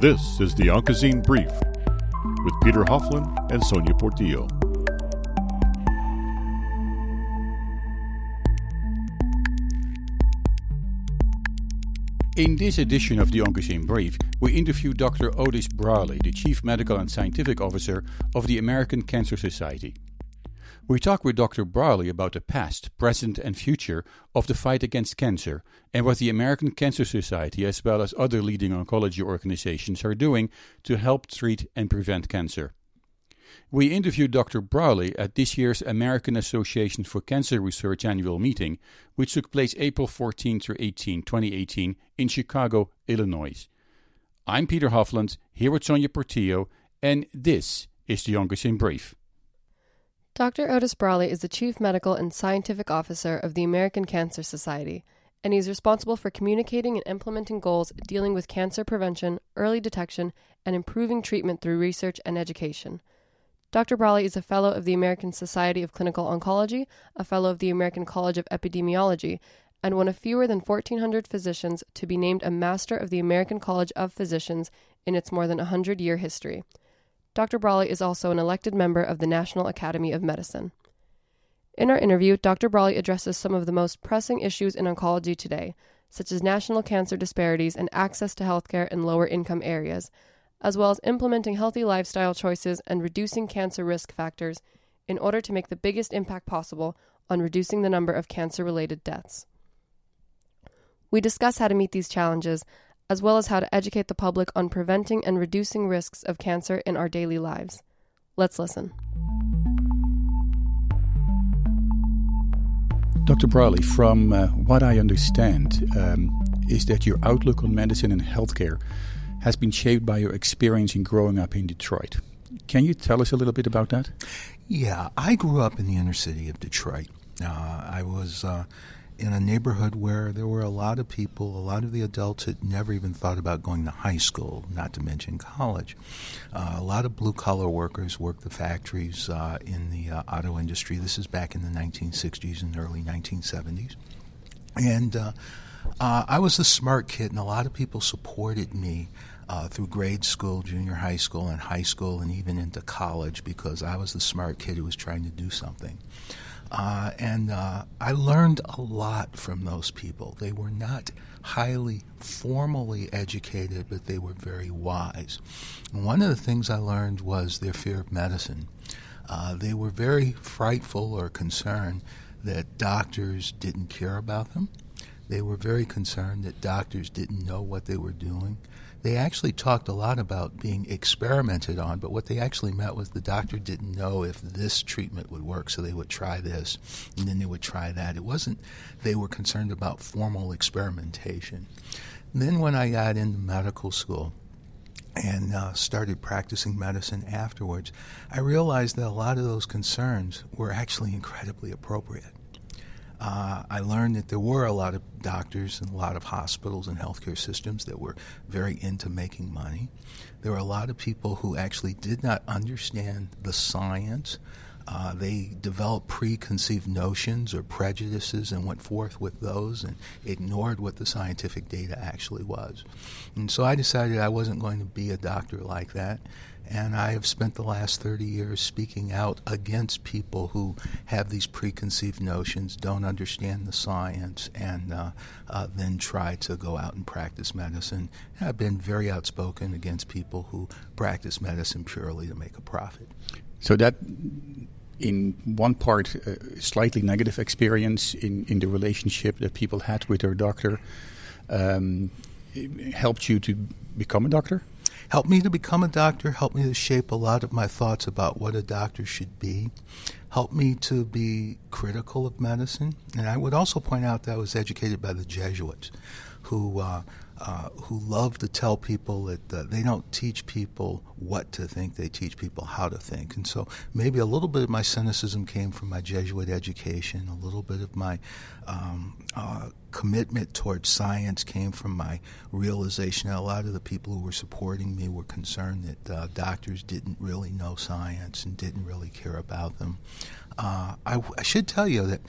This is the Oncozine Brief with Peter Hofland and Sonia Portillo. In this edition of the Oncozine Brief, we interview Dr. Otis Brawley, the Chief Medical and Scientific Officer of the American Cancer Society. We talk with Dr. Brawley about the past, present, and future of the fight against cancer and what the American Cancer Society, as well as other leading oncology organizations, are doing to help treat and prevent cancer. We interviewed Dr. Brawley at this year's American Association for Cancer Research annual meeting, which took place April 14 through 18, 2018, in Chicago, Illinois. I'm Peter Hofland, here with Sonia Portillo, and this is the Oncozine Brief. Dr. Otis Brawley is the Chief Medical and Scientific Officer of the American Cancer Society, and he's responsible for communicating and implementing goals dealing with cancer prevention, early detection, and improving treatment through research and education. Dr. Brawley is a fellow of the American Society of Clinical Oncology, a fellow of the American College of Epidemiology, and one of fewer than 1,400 physicians to be named a Master of the American College of Physicians in its more than 100 year history. Dr. Brawley is also an elected member of the National Academy of Medicine. In our interview, Dr. Brawley addresses some of the most pressing issues in oncology today, such as national cancer disparities and access to healthcare in lower income areas, as well as implementing healthy lifestyle choices and reducing cancer risk factors in order to make the biggest impact possible on reducing the number of cancer related deaths. We discuss how to meet these challenges as well as how to educate the public on preventing and reducing risks of cancer in our daily lives. Let's listen. Dr. Brawley, from uh, what I understand, um, is that your outlook on medicine and healthcare has been shaped by your experience in growing up in Detroit. Can you tell us a little bit about that? Yeah, I grew up in the inner city of Detroit. Uh, I was uh, in a neighborhood where there were a lot of people, a lot of the adults had never even thought about going to high school, not to mention college. Uh, a lot of blue collar workers worked the factories uh, in the uh, auto industry. This is back in the 1960s and early 1970s. And uh, uh, I was a smart kid, and a lot of people supported me. Uh, through grade school, junior high school, and high school, and even into college because I was the smart kid who was trying to do something. Uh, and uh, I learned a lot from those people. They were not highly formally educated, but they were very wise. And one of the things I learned was their fear of medicine. Uh, they were very frightful or concerned that doctors didn't care about them. They were very concerned that doctors didn't know what they were doing they actually talked a lot about being experimented on, but what they actually meant was the doctor didn't know if this treatment would work, so they would try this and then they would try that. It wasn't they were concerned about formal experimentation. And then when I got into medical school, and uh, started practicing medicine afterwards, I realized that a lot of those concerns were actually incredibly appropriate uh, I learned that there were a lot of doctors and a lot of hospitals and healthcare systems that were very into making money. There were a lot of people who actually did not understand the science. Uh, they developed preconceived notions or prejudices and went forth with those and ignored what the scientific data actually was. And so I decided I wasn't going to be a doctor like that. And I have spent the last 30 years speaking out against people who have these preconceived notions, don't understand the science, and uh, uh, then try to go out and practice medicine. And I've been very outspoken against people who practice medicine purely to make a profit. So that in one part, a slightly negative experience in, in the relationship that people had with their doctor um, helped you to become a doctor? Helped me to become a doctor, helped me to shape a lot of my thoughts about what a doctor should be, helped me to be critical of medicine. And I would also point out that I was educated by the Jesuits, who uh, uh, who love to tell people that uh, they don't teach people what to think, they teach people how to think. And so maybe a little bit of my cynicism came from my Jesuit education, a little bit of my um, uh, commitment towards science came from my realization that a lot of the people who were supporting me were concerned that uh, doctors didn't really know science and didn't really care about them. Uh, I, I, should tell you that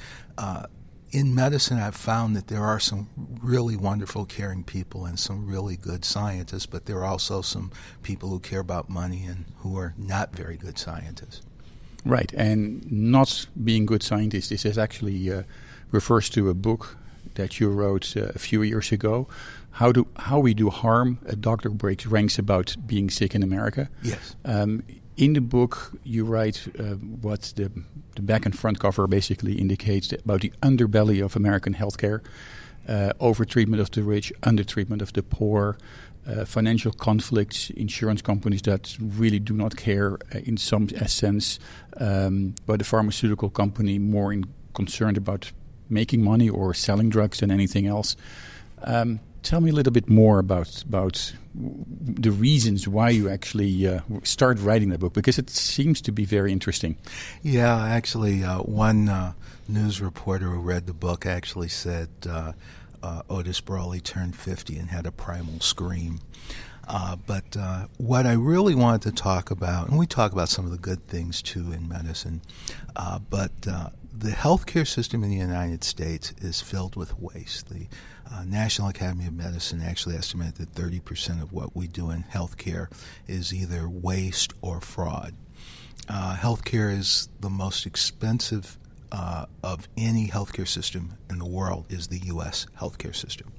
in medicine, I've found that there are some really wonderful, caring people and some really good scientists, but there are also some people who care about money and who are not very good scientists. Right, and not being good scientists. This is actually uh, refers to a book that you wrote uh, a few years ago. How do how we do harm? A doctor breaks ranks about being sick in America. Yes. Um, in the book, you write uh, what the, the back and front cover basically indicates about the underbelly of American healthcare, uh, overtreatment of the rich, undertreatment of the poor, uh, financial conflicts, insurance companies that really do not care uh, in some sense, um, but the pharmaceutical company more in, concerned about making money or selling drugs than anything else. Um, tell me a little bit more about about the reasons why you actually uh, start writing the book because it seems to be very interesting. Yeah, actually, uh, one uh, news reporter who read the book actually said uh, uh, Otis Brawley turned 50 and had a primal scream. Uh, but what I really wanted to talk about, and we talk about some of the good things too in medicine, but the healthcare system in the United States is filled with waste. The uh, National Academy of Medicine actually estimated that 30% of what we do in healthcare is either waste or fraud. Uh, healthcare is the most expensive uh, of any healthcare system in the world is the U.S. healthcare system.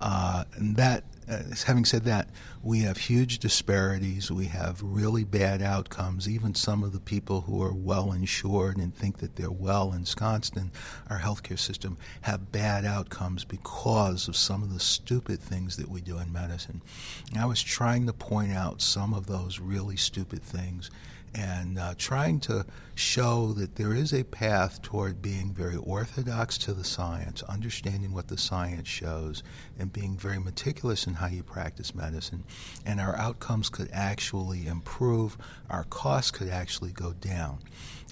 Uh, and that uh, having said that, we have huge disparities. We have really bad outcomes. Even some of the people who are well insured and think that they're well ensconced in our healthcare system have bad outcomes because of some of the stupid things that we do in medicine. And I was trying to point out some of those really stupid things and uh, trying to show that there is a path toward being very orthodox to the science, understanding what the science shows, and being very meticulous in how you practice medicine. And our outcomes could actually improve, our costs could actually go down.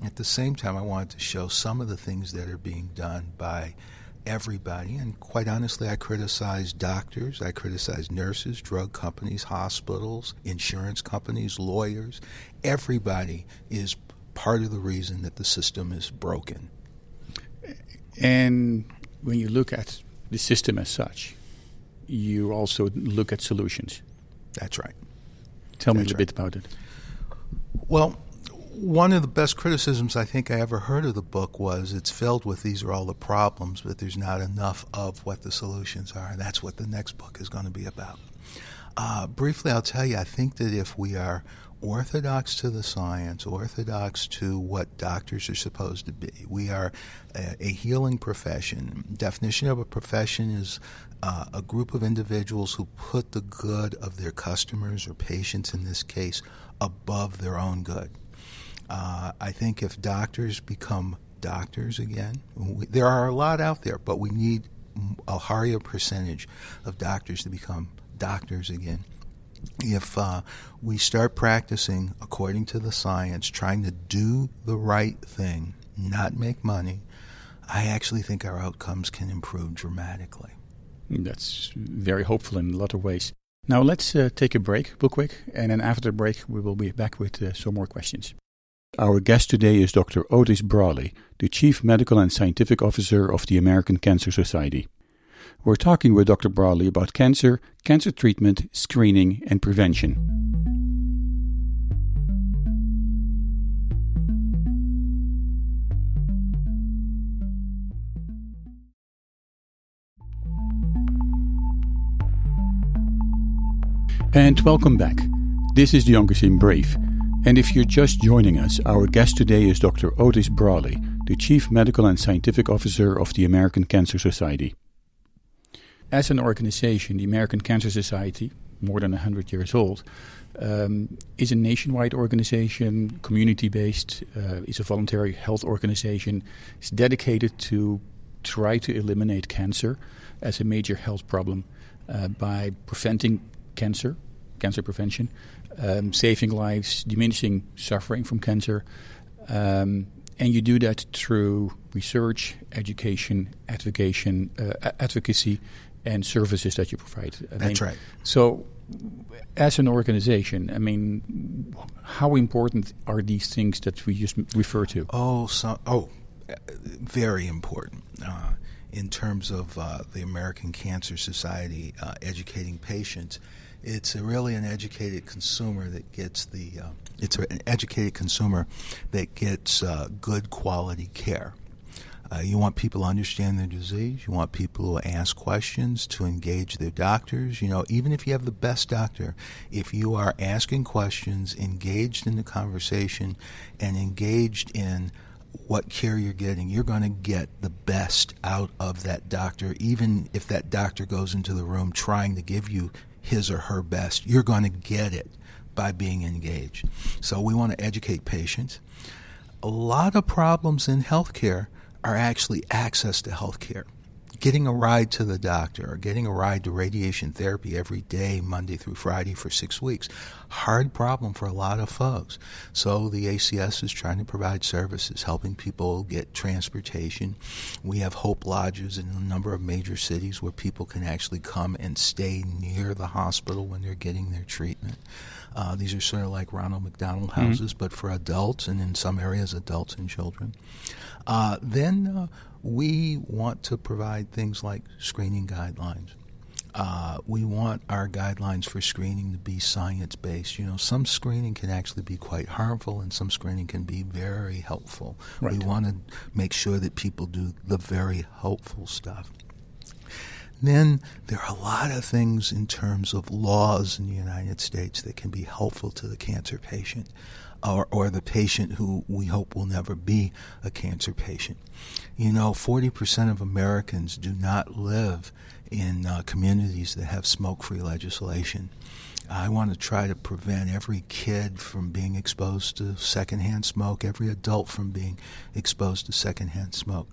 At the same time, I wanted to show some of the things that are being done by everybody. And quite honestly, I criticize doctors, I criticize nurses, drug companies, hospitals, insurance companies, lawyers. Everybody is part of the reason that the system is broken. And when you look at the system as such, you also look at solutions. That's right. Tell me That's a right. bit about it. Well, one of the best criticisms I think I ever heard of the book was it's filled with these are all the problems, but there's not enough of what the solutions are. And that's what the next book is going to be about. Uh, briefly, I'll tell you, I think that if we are orthodox to the science, orthodox to what doctors are supposed to be, we are a, a healing profession. Definition of a profession is uh, a group of individuals who put the good of their customers or patients, in this case, above their own good. Uh, I think if doctors become doctors again, we, there are a lot out there, but we need a higher percentage of doctors to become doctors again. If uh, we start practicing according to the science, trying to do the right thing, not make money, I actually think our outcomes can improve dramatically. That's very hopeful in a lot of ways. Now let's uh, take a break, real quick, and then after the break, we will be back with uh, some more questions. Our guest today is Dr. Otis Brawley, the Chief Medical and Scientific Officer of the American Cancer Society. We're talking with Dr. Brawley about cancer, cancer treatment, screening, and prevention. And welcome back. This is the Oncozine Brief and if you're just joining us, our guest today is Dr. Otis Brawley, the Chief Medical and Scientific Officer of the American Cancer Society. As an organization, the American Cancer Society, more than 100 years old, um, is a nationwide organization, community based, uh, is a voluntary health organization. It's dedicated to try to eliminate cancer as a major health problem uh, by preventing cancer, cancer prevention, um, saving lives, diminishing suffering from cancer. Um, and you do that through research, education, advocation, uh, advocacy, and services that you provide. I That's mean, right. So, as an organization, I mean, how important are these things that we just refer to? Oh, so, oh, very important. Uh, in terms of uh, the American Cancer Society uh, educating patients, it's really an educated consumer that gets the uh, it's an educated consumer that gets uh, good quality care. Uh, you want people to understand their disease. You want people to ask questions, to engage their doctors. You know, even if you have the best doctor, if you are asking questions, engaged in the conversation, and engaged in what care you're getting, you're going to get the best out of that doctor, even if that doctor goes into the room trying to give you his or her best. You're going to get it by being engaged. So we want to educate patients. A lot of problems in healthcare are actually access to healthcare getting a ride to the doctor or getting a ride to radiation therapy every day, Monday through Friday for six weeks. Hard problem for a lot of folks. So the ACS is trying to provide services, helping people get transportation. We have Hope Lodges in a number of major cities where people can actually come and stay near the hospital when they're getting their treatment. Uh, these are sort of like Ronald McDonald mm-hmm. houses, mm-hmm. but for adults, and in some areas, adults and children. Uh, then uh, we want to provide things like screening guidelines. Uh, we want our guidelines for screening to be science based. You know, some screening can actually be quite harmful, and some screening can be very helpful. Right. We want to make sure that people do the very helpful stuff. Then there are a lot of things in terms of laws in the United States that can be helpful to the cancer patient or, or the patient who we hope will never be a cancer patient. You know, 40% of Americans do not live in uh, communities that have smoke free legislation. I want to try to prevent every kid from being exposed to secondhand smoke, every adult from being exposed to secondhand smoke.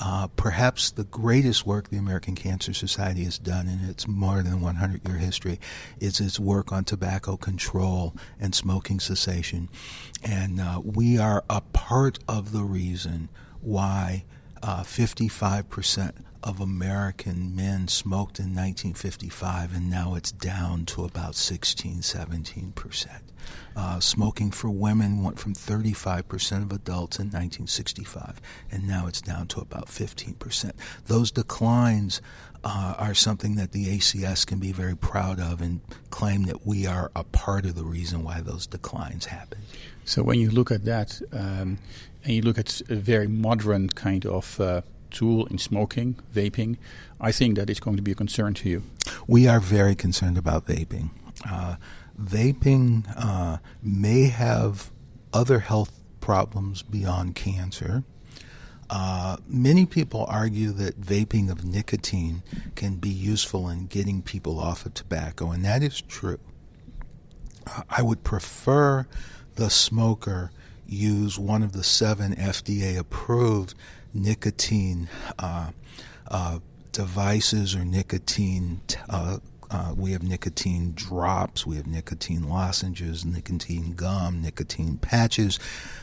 Uh, perhaps the greatest work the American Cancer Society has done in its more than 100 year history is its work on tobacco control and smoking cessation. And uh, we are a part of the reason why uh, 55% of American men smoked in 1955, and now it's down to about 16, 17 percent. Uh, smoking for women went from 35% of adults in 1965, and now it's down to about 15%. Those declines uh, are something that the ACS can be very proud of and claim that we are a part of the reason why those declines happen. So, when you look at that, um, and you look at a very modern kind of uh, tool in smoking, vaping, I think that is going to be a concern to you. We are very concerned about vaping. Uh, vaping uh, may have other health problems beyond cancer. Uh, many people argue that vaping of nicotine can be useful in getting people off of tobacco, and that is true. I would prefer the smoker use one of the seven FDA approved nicotine uh, uh, devices or nicotine uh, uh, we have nicotine drops, we have nicotine lozenges, nicotine gum, nicotine patches.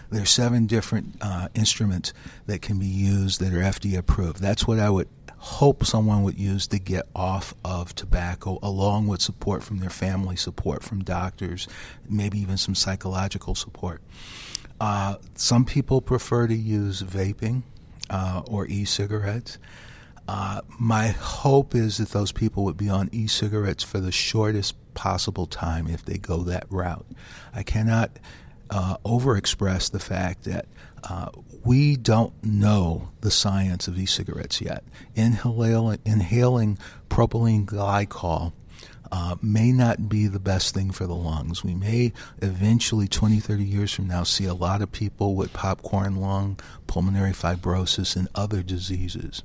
There are seven different uh, instruments that can be used that are FDA approved. That's what I would hope someone would use to get off of tobacco, along with support from their family, support from doctors, maybe even some psychological support. Uh, some people prefer to use vaping uh, or e cigarettes. Uh, my hope is that those people would be on e cigarettes for the shortest possible time if they go that route. I cannot uh, overexpress the fact that uh, we don't know the science of e cigarettes yet. Inhale, inhaling propylene glycol uh, may not be the best thing for the lungs. We may eventually, 20, 30 years from now, see a lot of people with popcorn lung, pulmonary fibrosis, and other diseases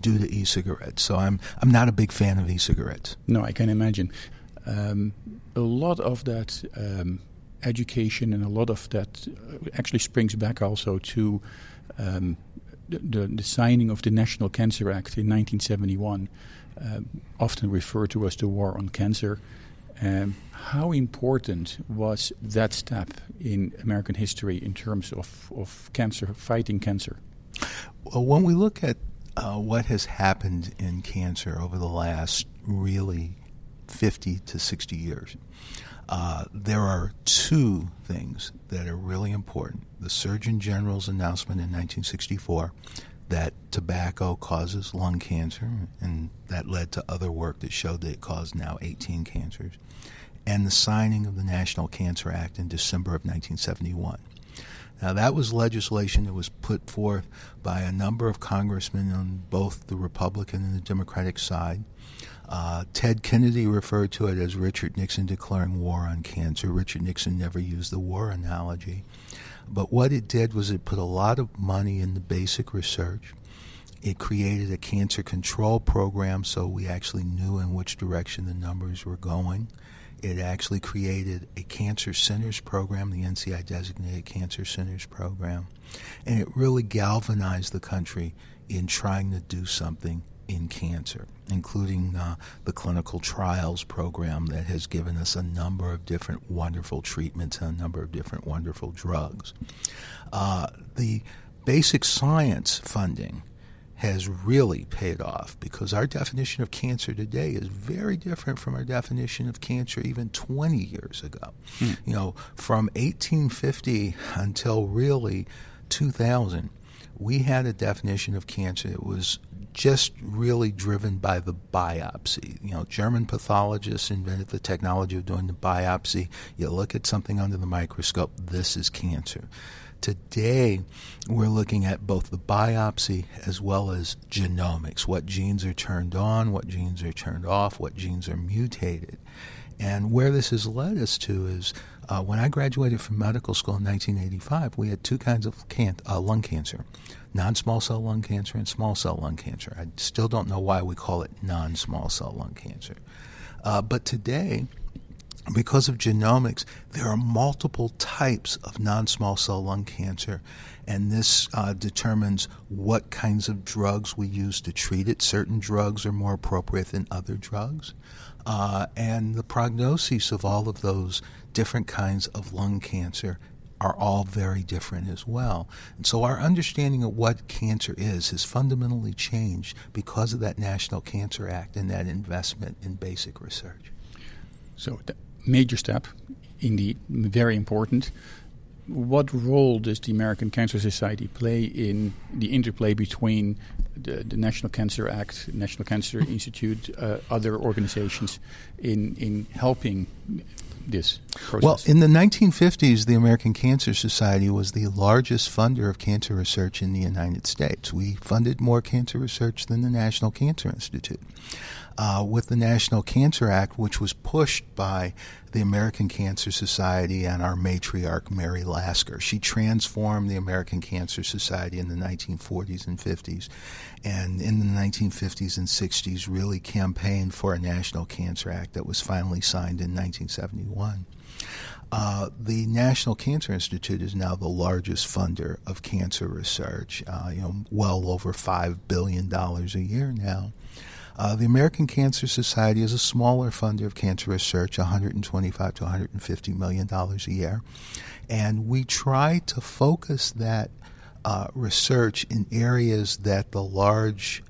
due to e-cigarettes. So I'm I'm not a big fan of e-cigarettes. No, I can imagine. Um, a lot of that um, education and a lot of that uh, actually springs back also to um, the, the, signing of the National Cancer Act in 1971, um, often referred to as the War on Cancer. Um, how important was that step in American history in terms of, of cancer, fighting cancer? Well, when we look at uh, what has happened in cancer over the last really 50 to 60 years. Uh, there are two things that are really important. The Surgeon General's announcement in 1964 that tobacco causes lung cancer, and that led to other work that showed that it caused now 18 cancers, and the signing of the National Cancer Act in December of 1971. Now, that was legislation that was put forth by a number of congressmen on both the Republican and the Democratic side. Uh, Ted Kennedy referred to it as Richard Nixon declaring war on cancer. Richard Nixon never used the war analogy. But what it did was it put a lot of money in the basic research. It created a cancer control program so we actually knew in which direction the numbers were going. It actually created a cancer centers program, the NCI designated cancer centers program, and it really galvanized the country in trying to do something in cancer, including uh, the clinical trials program that has given us a number of different wonderful treatments and a number of different wonderful drugs. Uh, the basic science funding has really paid off because our definition of cancer today is very different from our definition of cancer even 20 years ago. Hmm. You know, from 1850 until really 2000, we had a definition of cancer that was just really driven by the biopsy. You know, German pathologists invented the technology of doing the biopsy. You look at something under the microscope, this is cancer. Today, we're looking at both the biopsy as well as genomics what genes are turned on, what genes are turned off, what genes are mutated. And where this has led us to is uh, when I graduated from medical school in 1985, we had two kinds of can- uh, lung cancer non small cell lung cancer and small cell lung cancer. I still don't know why we call it non small cell lung cancer. Uh, but today, because of genomics, there are multiple types of non small cell lung cancer, and this uh, determines what kinds of drugs we use to treat it. Certain drugs are more appropriate than other drugs. Uh, and the prognosis of all of those different kinds of lung cancer are all very different as well. And so our understanding of what cancer is has fundamentally changed because of that National Cancer Act and that investment in basic research. So, major step, indeed, very important. What role does the American Cancer Society play in the interplay between the, the National Cancer Act, National Cancer Institute, uh, other organizations in in helping this process? Well, in the 1950s, the American Cancer Society was the largest funder of cancer research in the United States. We funded more cancer research than the National Cancer Institute uh, with the National Cancer Act, which was pushed by the American Cancer Society and our matriarch, Mary Lasker. She transformed the American Cancer Society in the 1940s and 50s, and in the 1950s and 60s, really campaigned for a National Cancer Act that was finally signed in 1971. Uh, the National Cancer Institute is now the largest funder of cancer research, uh, you know, well over $5 billion a year now. Uh, the American Cancer Society is a smaller funder of cancer research, 125 to 150 million dollars a year, and we try to focus that uh, research in areas that the large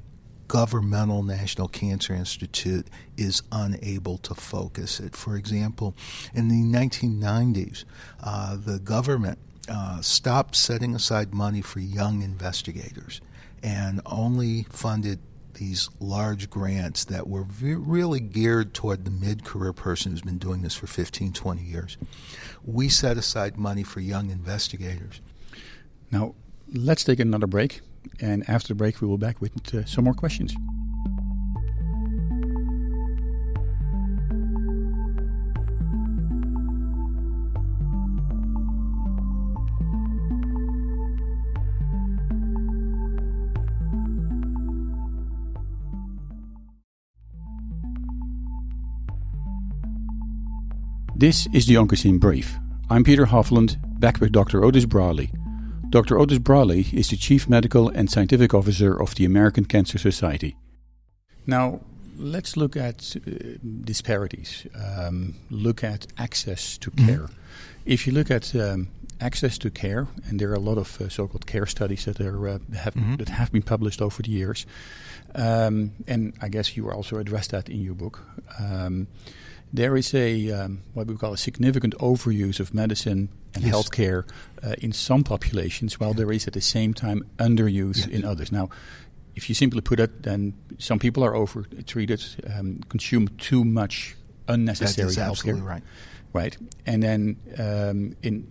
governmental National Cancer Institute is unable to focus it. For example, in the 1990s, uh, the government uh, stopped setting aside money for young investigators and only funded these large grants that were really geared toward the mid career person who's been doing this for 15, 20 years. We set aside money for young investigators. Now, let's take another break. And after the break, we will be back with uh, some more questions. This is the Oncozine Brief. I'm Peter Hofland, back with Dr. Otis Brawley. Dr. Otis Brawley is the Chief Medical and Scientific Officer of the American Cancer Society. Now, let's look at uh, disparities, um, look at access to mm-hmm. care. If you look at um, access to care, and there are a lot of uh, so-called care studies that are uh, have, mm-hmm. that have been published over the years, um, and I guess you also addressed that in your book. Um, there is a um, what we call a significant overuse of medicine and Yes. healthcare uh, in some populations, while there is at the same time underuse in others. Now, if you simply put it, then some people are over treated, um, consume too much unnecessary is healthcare absolutely right. right? And then um, in,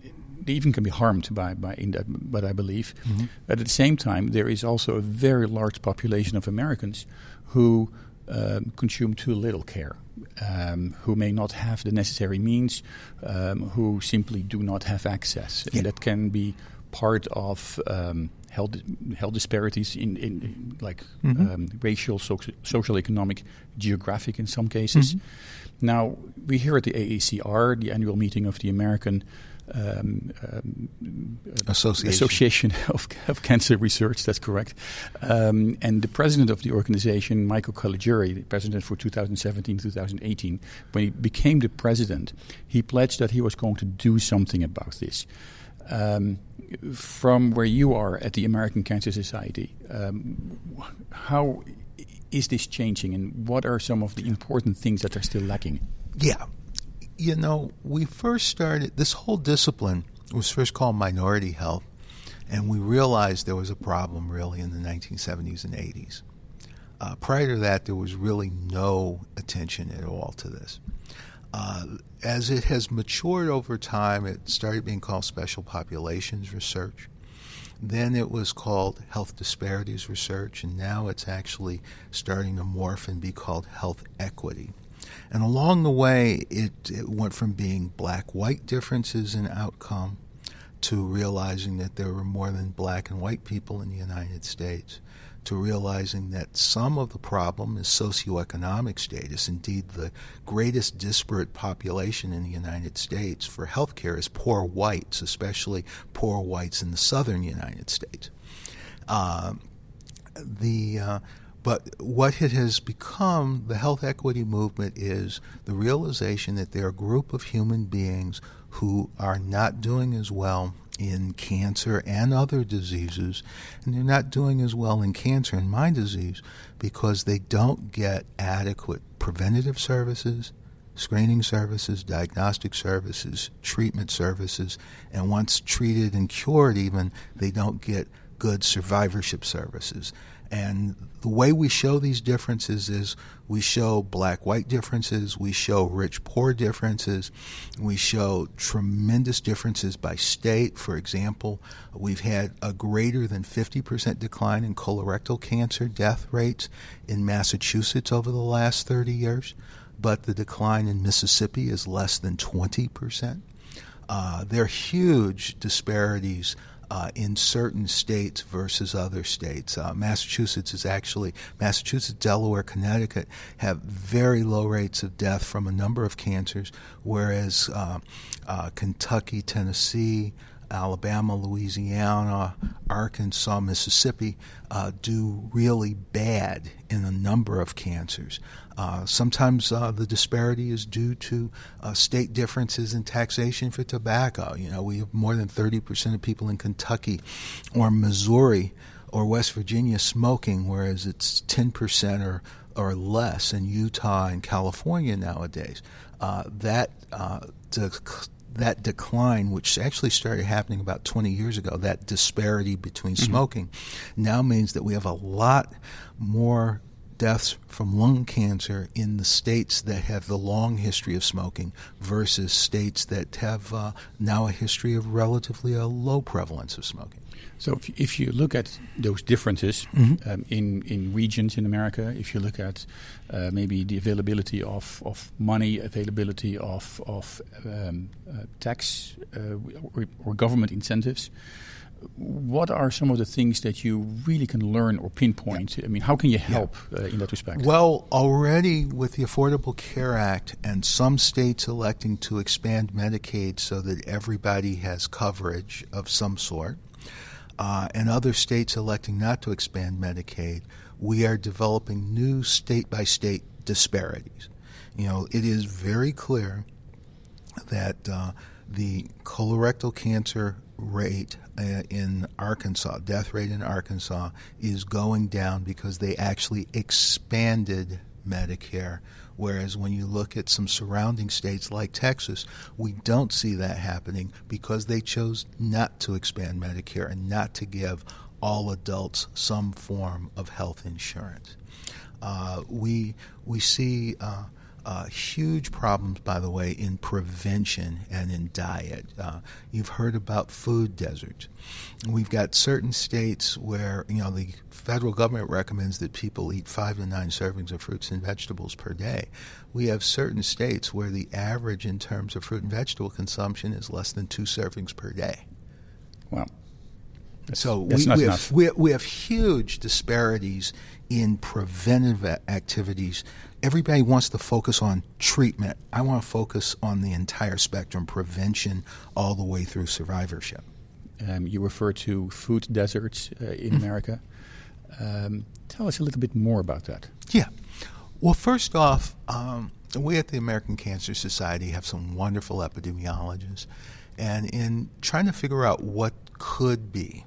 they even can be harmed by by in that, but I believe. Mm-hmm. But at the same time, there is also a very large population of Americans who um, consume too little care, um, who may not have the necessary means, um, who simply do not have access, Yeah. and that can be part of. Um, Health, health disparities in, in, in like Mhm. um, racial, soci- social, economic, geographic in some cases. Mhm. Now, we here at the AACR, the annual meeting of the American um, um, Association. Association of, of Cancer Research, that's correct. Um, and the president of the organization, Michael Caligiuri, the president for 2017 2018, when he became the president, he pledged that he was going to do something about this. Um, from where you are at the American Cancer Society, um, how is this changing, and what are some of the important things that are still lacking? Yeah. You know, we first started, this whole discipline was first called minority health, and we realized there was a problem really in the 1970s and 80s. Uh, prior to that, there was really no attention at all to this. Uh, as it has matured over time, it started being called special populations research. Then it was called health disparities research, and now it's actually starting to morph and be called health equity. And along the way, it, it went from being black white differences in outcome to realizing that there were more than black and white people in the United States, to realizing that some of the problem is socioeconomic status. Indeed, the greatest disparate population in the United States for health care is poor whites, especially poor whites in the southern United States. Uh, the uh, but what it has become, the health equity movement, is the realization that there are a group of human beings who are not doing as well in cancer and other diseases, and they're not doing as well in cancer and mind disease because they don't get adequate preventative services, screening services, diagnostic services, treatment services, and once treated and cured, even, they don't get good survivorship services. And the way we show these differences is we show black white differences, we show rich poor differences, we show tremendous differences by state. For example, we've had a greater than 50% decline in colorectal cancer death rates in Massachusetts over the last 30 years, but the decline in Mississippi is less than 20%. Uh, there are huge disparities uh, in certain states versus other states. Uh, Massachusetts is actually, Massachusetts, Delaware, Connecticut have very low rates of death from a number of cancers, whereas uh, uh, Kentucky, Tennessee, Alabama, Louisiana, Arkansas, Mississippi uh, do really bad in a number of cancers. Uh, sometimes uh, the disparity is due to uh, state differences in taxation for tobacco. You know, we have more than 30% of people in Kentucky or Missouri or West Virginia smoking, whereas it's 10% or, or less in Utah and California nowadays. Uh, that uh, dec- that decline, which actually started happening about 20 years ago, that disparity between smoking, now means that we have a lot more deaths from lung cancer in the states that have the long history of smoking versus states that have uh, now a history of relatively a low prevalence of smoking. So if, if you look at those differences Mhm. um, in in regions in America, if you look at uh, maybe the availability of, of money, availability of of um, uh, tax uh, or, or government incentives, what are some of the things that you really can learn or pinpoint? I mean, how can you help uh, in that respect? Well, already with the Affordable Care Act and some states electing to expand Medicaid so that everybody has coverage of some sort, uh, and other states electing not to expand Medicaid, we are developing new state by state disparities. You know, it is very clear that uh, the colorectal cancer rate uh, in Arkansas, death rate in Arkansas, is going down because they actually expanded Medicare. Whereas when you look at some surrounding states like Texas, we don't see that happening because they chose not to expand Medicare and not to give all adults some form of health insurance. Uh, we we see uh, uh, huge problems, by the way, in prevention and in diet. Uh, you've heard about food deserts. We've got certain states where you know the federal government recommends that people eat five to nine servings of fruits and vegetables per day. We have certain states where the average in terms of fruit and vegetable consumption is less than two servings per day. Wow. That's, so we, we, have, we, we have huge disparities in preventive activities everybody wants to focus on treatment. I want to focus on the entire spectrum, prevention all the way through survivorship. Um, you refer to food deserts uh, in mm-hmm. America. Um, tell us a little bit more about that. Yeah. Well, first off, um, we at the American Cancer Society have some wonderful epidemiologists. And in trying to figure out what could be,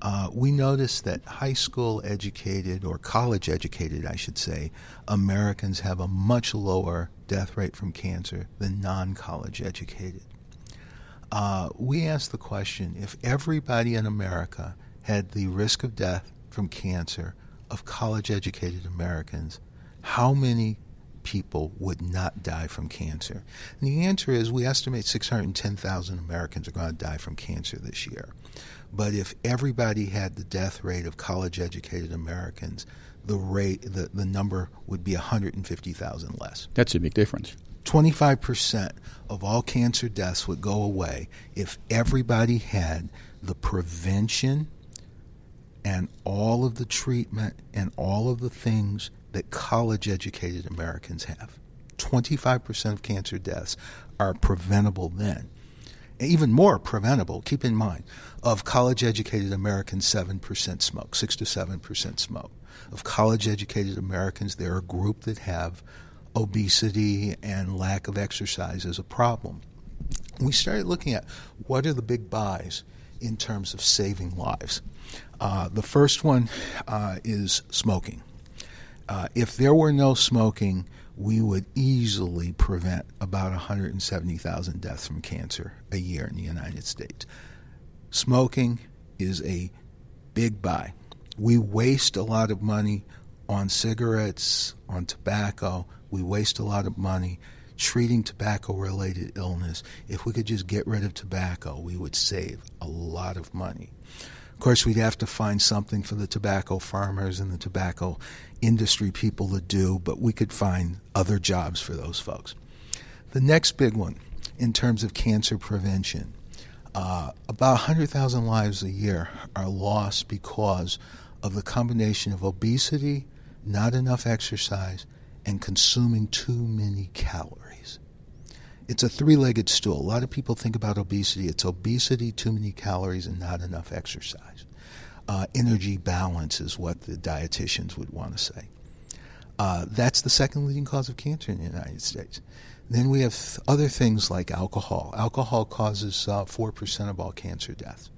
uh, we noticed that high school educated or college educated, I should say, Americans have a much lower death rate from cancer than non college educated. Uh, we asked the question if everybody in America had the risk of death from cancer of college educated Americans, how many people would not die from cancer? And the answer is we estimate 610,000 Americans are going to die from cancer this year. But if everybody had the death rate of college educated Americans, the rate the, the number would be 150,000 less. That's a big difference. 25% of all cancer deaths would go away if everybody had the prevention and all of the treatment and all of the things that college educated Americans have. 25% of cancer deaths are preventable then even more preventable, keep in mind, of college educated Americans, 7% smoke, 6 to 7% smoke. Of college educated Americans, they're a group that have obesity and lack of exercise as a problem. We started looking at what are the big buys in terms of saving lives. Uh, the first one uh, is smoking. Uh, if there were no smoking, we would easily prevent about 170,000 deaths from cancer a year in the United States. Smoking is a big buy. We waste a lot of money on cigarettes, on tobacco. We waste a lot of money treating tobacco related illness. If we could just get rid of tobacco, we would save a lot of money. Of course, we'd have to find something for the tobacco farmers and the tobacco industry people to do, but we could find other jobs for those folks. The next big one, in terms of cancer prevention, uh, about 100,000 lives a year are lost because of the combination of obesity, not enough exercise, and consuming too many calories. It's a three legged stool. A lot of people think about obesity. It's obesity, too many calories, and not enough exercise. Uh, energy balance is what the dietitians would want to say. Uh, that's the second leading cause of cancer in the United States. Then we have th- other things like alcohol. Alcohol causes uh, 4% of all cancer deaths.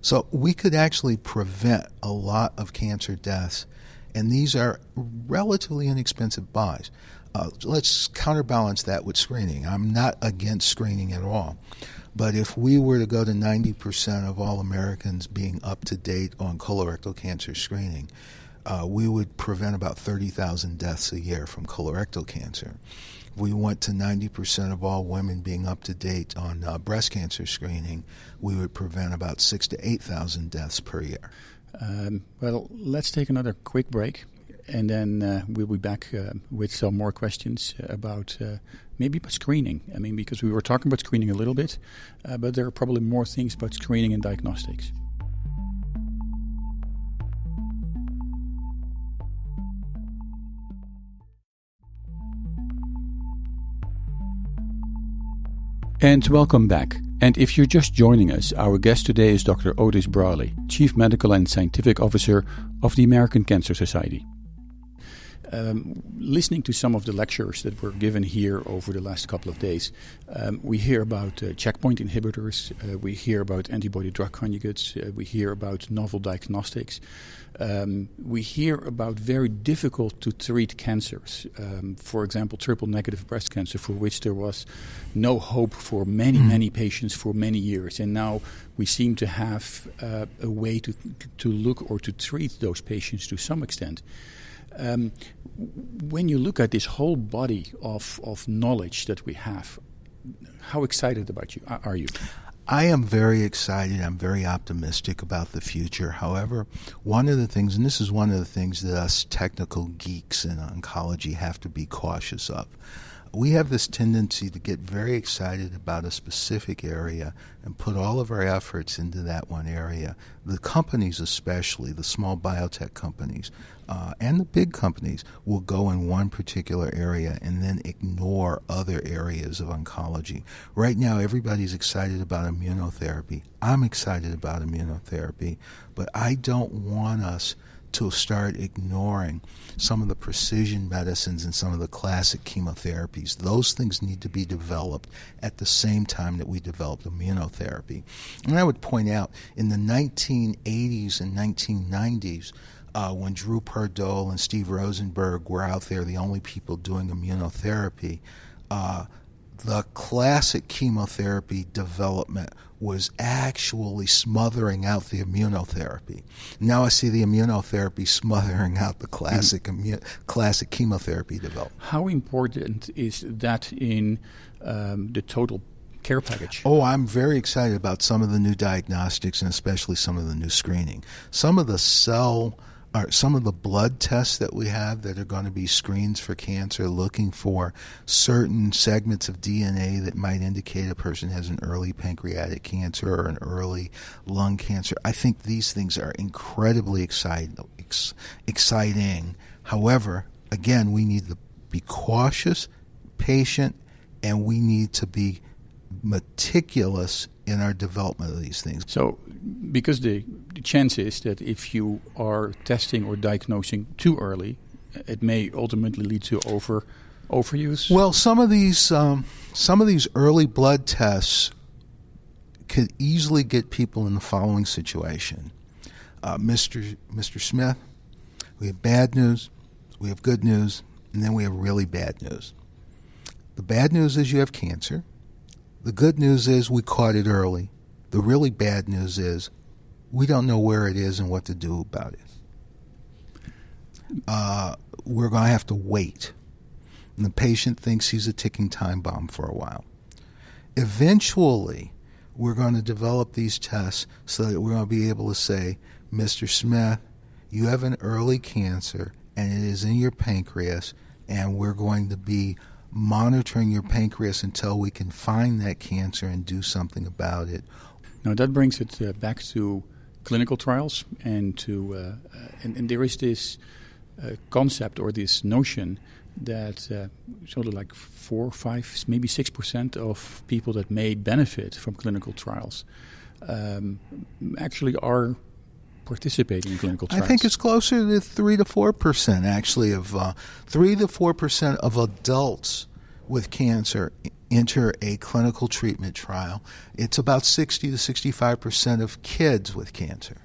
So we could actually prevent a lot of cancer deaths, and these are relatively inexpensive buys. Uh, let's counterbalance that with screening. I'm not against screening at all. But if we were to go to 90% of all Americans being up to date on colorectal cancer screening, uh, we would prevent about 30,000 deaths a year from colorectal cancer. If we went to 90% of all women being up to date on uh, breast cancer screening, we would prevent about six to 8,000 deaths per year. Um, well, let's take another quick break and then uh, we'll be back uh, with some more questions about uh, maybe about screening. I mean, because we were talking about screening a little bit, uh, but there are probably more things about screening and diagnostics. And welcome back. And if you're just joining us, our guest today is Dr. Otis Brawley, Chief Medical and Scientific Officer of the American Cancer Society. Um, listening to some of the lectures that were given here over the last couple of days, um, we hear about uh, checkpoint inhibitors, uh, we hear about antibody drug conjugates, uh, we hear about novel diagnostics, um, we hear about very difficult to treat cancers. Um, for example, triple negative breast cancer, for which there was no hope for many, mm. many patients for many years. And now we seem to have uh, a way to, to look or to treat those patients to some extent. Um, when you look at this whole body of, of knowledge that we have, how excited about you are you? I am very excited. I'm very optimistic about the future. However, one of the things, and this is one of the things that us technical geeks in oncology have to be cautious of, we have this tendency to get very excited about a specific area and put all of our efforts into that one area. The companies, especially the small biotech companies uh, and the big companies, will go in one particular area and then ignore other areas of oncology. Right now, everybody's excited about immunotherapy. I'm excited about immunotherapy, but I don't want us to start ignoring some of the precision medicines and some of the classic chemotherapies. Those things need to be developed at the same time that we developed immunotherapy. And I would point out in the 1980s and 1990s, uh, when Drew Pardoll and Steve Rosenberg were out there, the only people doing immunotherapy, uh, the classic chemotherapy development was actually smothering out the immunotherapy. Now I see the immunotherapy smothering out the classic mm. immu- classic chemotherapy development. How important is that in um, the total care package? Oh, I'm very excited about some of the new diagnostics and especially some of the new screening. Some of the cell are some of the blood tests that we have that are going to be screens for cancer looking for certain segments of DNA that might indicate a person has an early pancreatic cancer or an early lung cancer. I think these things are incredibly exciting. However, again, we need to be cautious, patient, and we need to be meticulous in our development of these things. So, because the, the chance is that if you are testing or diagnosing too early, it may ultimately lead to over overuse. Well, some of these um, some of these early blood tests could easily get people in the following situation, uh, Mr. Mr. Smith. We have bad news, we have good news, and then we have really bad news. The bad news is you have cancer. The good news is we caught it early. The really bad news is we don't know where it is and what to do about it. Uh, we're going to have to wait. And the patient thinks he's a ticking time bomb for a while. Eventually, we're going to develop these tests so that we're going to be able to say, Mr. Smith, you have an early cancer and it is in your pancreas, and we're going to be monitoring your pancreas until we can find that cancer and do something about it. Now that brings it uh, back to clinical trials, and to uh, uh, and, and, there is this uh, concept or this notion that uh, sort of like four, five, maybe six percent of people that may benefit from clinical trials um, actually are participating in clinical trials? I think it's closer to three to four percent, actually, of uh, three to four percent of adults with cancer enter a clinical treatment trial. It's about sixty to sixty-five percent of kids with cancer.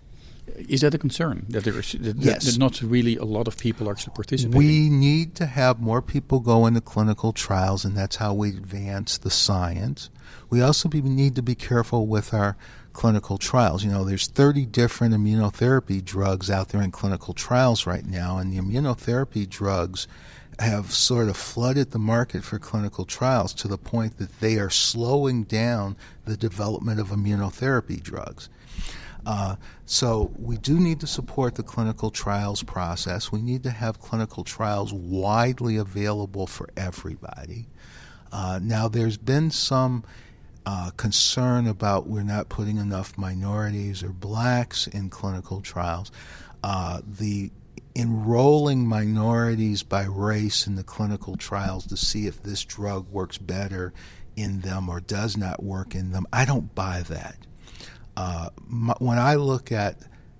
Is that a concern that there is that, yes. that not really a lot of people actually participating? We need to have more people go into clinical trials, and that's how we advance the science. We also be, need to be careful with our clinical trials. You know, there's 30 different immunotherapy drugs out there in clinical trials right now, and the immunotherapy drugs have sort of flooded the market for clinical trials to the point that they are slowing down the development of immunotherapy drugs. Uh, so we do need to support the clinical trials process. We need to have clinical trials widely available for everybody. Uh, now, there's been some uh, concern about we're not putting enough minorities or blacks in clinical trials. Uh, the enrolling minorities by race in the clinical trials to see if this drug works better in them or does not work in them, I don't buy that. Uh, my, when I look at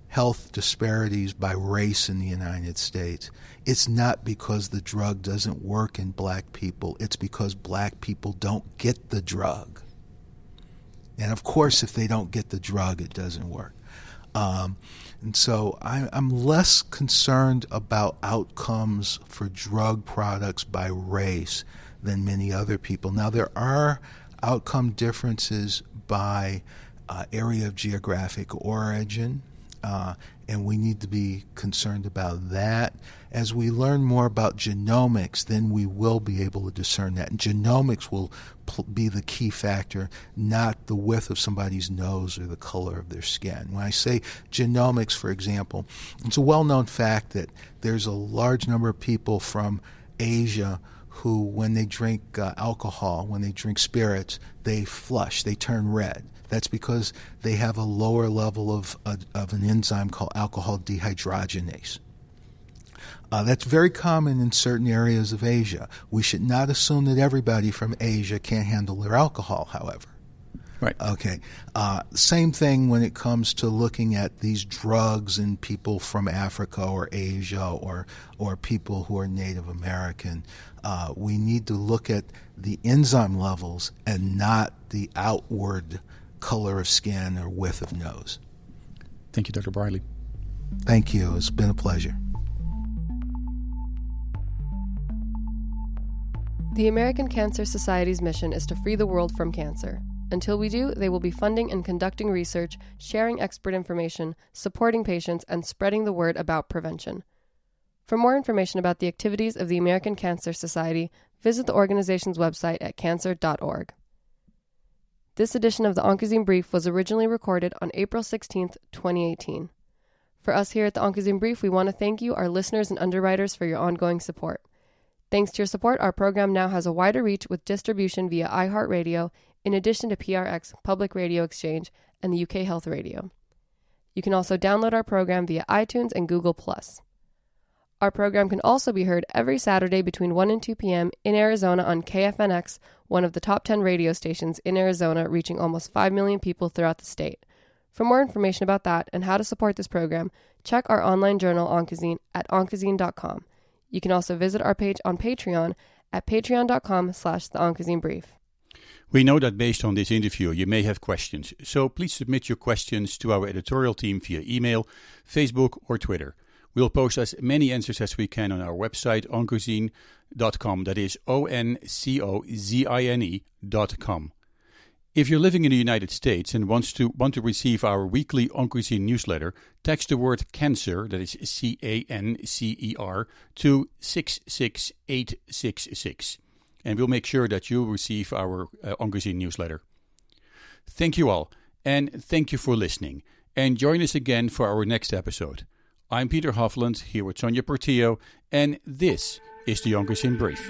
health disparities by race in the United States, it's not because the drug doesn't work in black people, it's because black people don't get the drug. And of course, if they don't get the drug, it doesn't work. Um, and so I, I'm less concerned about outcomes for drug products by race than many other people. Now, there are outcome differences by uh, area of geographic origin, uh, and we need to be concerned about that. As we learn more about genomics, then we will be able to discern that. And genomics will pl- be the key factor, not the width of somebody's nose or the color of their skin. When I say genomics, for example, it's a well known fact that there's a large number of people from Asia who, when they drink uh, alcohol, when they drink spirits, they flush, they turn red. That's because they have a lower level of, of, of an enzyme called alcohol dehydrogenase. Uh, that's very common in certain areas of Asia. We should not assume that everybody from Asia can't handle their alcohol, however. Right. Okay. Uh, same thing when it comes to looking at these drugs in people from Africa or Asia or or people who are Native American. Uh, we need to look at the enzyme levels and not the outward color of skin or width of nose. Thank you, Dr. Brawley. Thank you. It's been a pleasure. The American Cancer Society's mission is to free the world from cancer. Until we do, they will be funding and conducting research, sharing expert information, supporting patients, and spreading the word about prevention. For more information about the activities of the American Cancer Society, visit the organization's website at cancer.org. This edition of the Oncozine Brief was originally recorded on April 16, 2018. For us here at the Oncozine Brief, we want to thank you, our listeners and underwriters, for your ongoing support. Thanks to your support, our program now has a wider reach with distribution via iHeartRadio, in addition to PRX, Public Radio Exchange, and the UK Health Radio. You can also download our program via iTunes and Google. Our program can also be heard every Saturday between 1 and 2 p.m. in Arizona on KFNX, one of the top 10 radio stations in Arizona, reaching almost 5 million people throughout the state. For more information about that and how to support this program, check our online journal Oncozine at oncozine.com. You can also visit our page on Patreon at patreon.com slash the Brief. We know that based on this interview, you may have questions, so please submit your questions to our editorial team via email, Facebook, or Twitter. We'll post as many answers as we can on our website, oncozine.com. That is O N C O Z I N E.com. If you're living in the United States and wants to want to receive our weekly Oncozine newsletter, text the word cancer, that is C A N C E R, to 66866. And we'll make sure that you'll receive our uh, Oncozine newsletter. Thank you all, and thank you for listening. And join us again for our next episode. I'm Peter Hofland, here with Sonia Portillo, and this is the Oncozine Brief.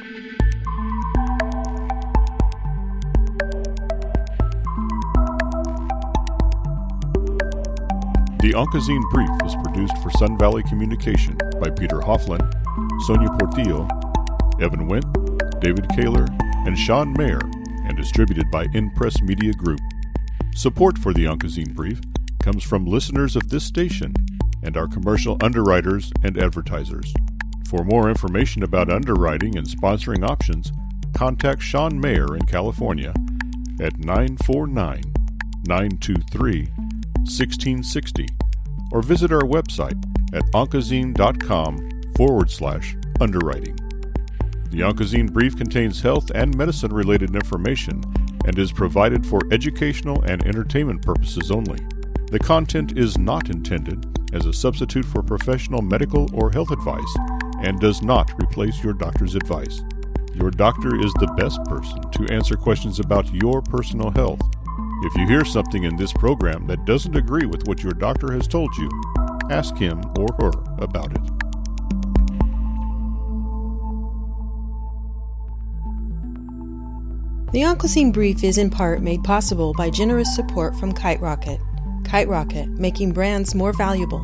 The Oncozine Brief is produced for Sun Valley Communication by Peter Hofland, Sonia Portillo, Evan Went, David Kaler, and Sean Mayer, and distributed by InPress Media Group. Support for the Oncozine Brief comes from listeners of this station and our commercial underwriters and advertisers. For more information about underwriting and sponsoring options, contact Sean Mayer in California at 949 923 1660 or visit our website at oncozine.com forward slash underwriting. The Oncozine Brief contains health and medicine related information and is provided for educational and entertainment purposes only. The content is not intended as a substitute for professional medical or health advice and does not replace your doctor's advice. Your doctor is the best person to answer questions about your personal health if you hear something in this program that doesn't agree with what your doctor has told you, ask him or her about it. The Oncozine Brief is in part made possible by generous support from Kite Rocket. Kite Rocket, making brands more valuable.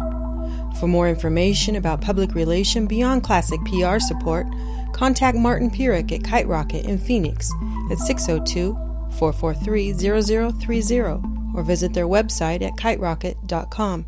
For more information about public relation beyond classic PR support, contact Martin Pierik at Kite Rocket in Phoenix at 602 443 0030 or visit their website at kiterocket.com.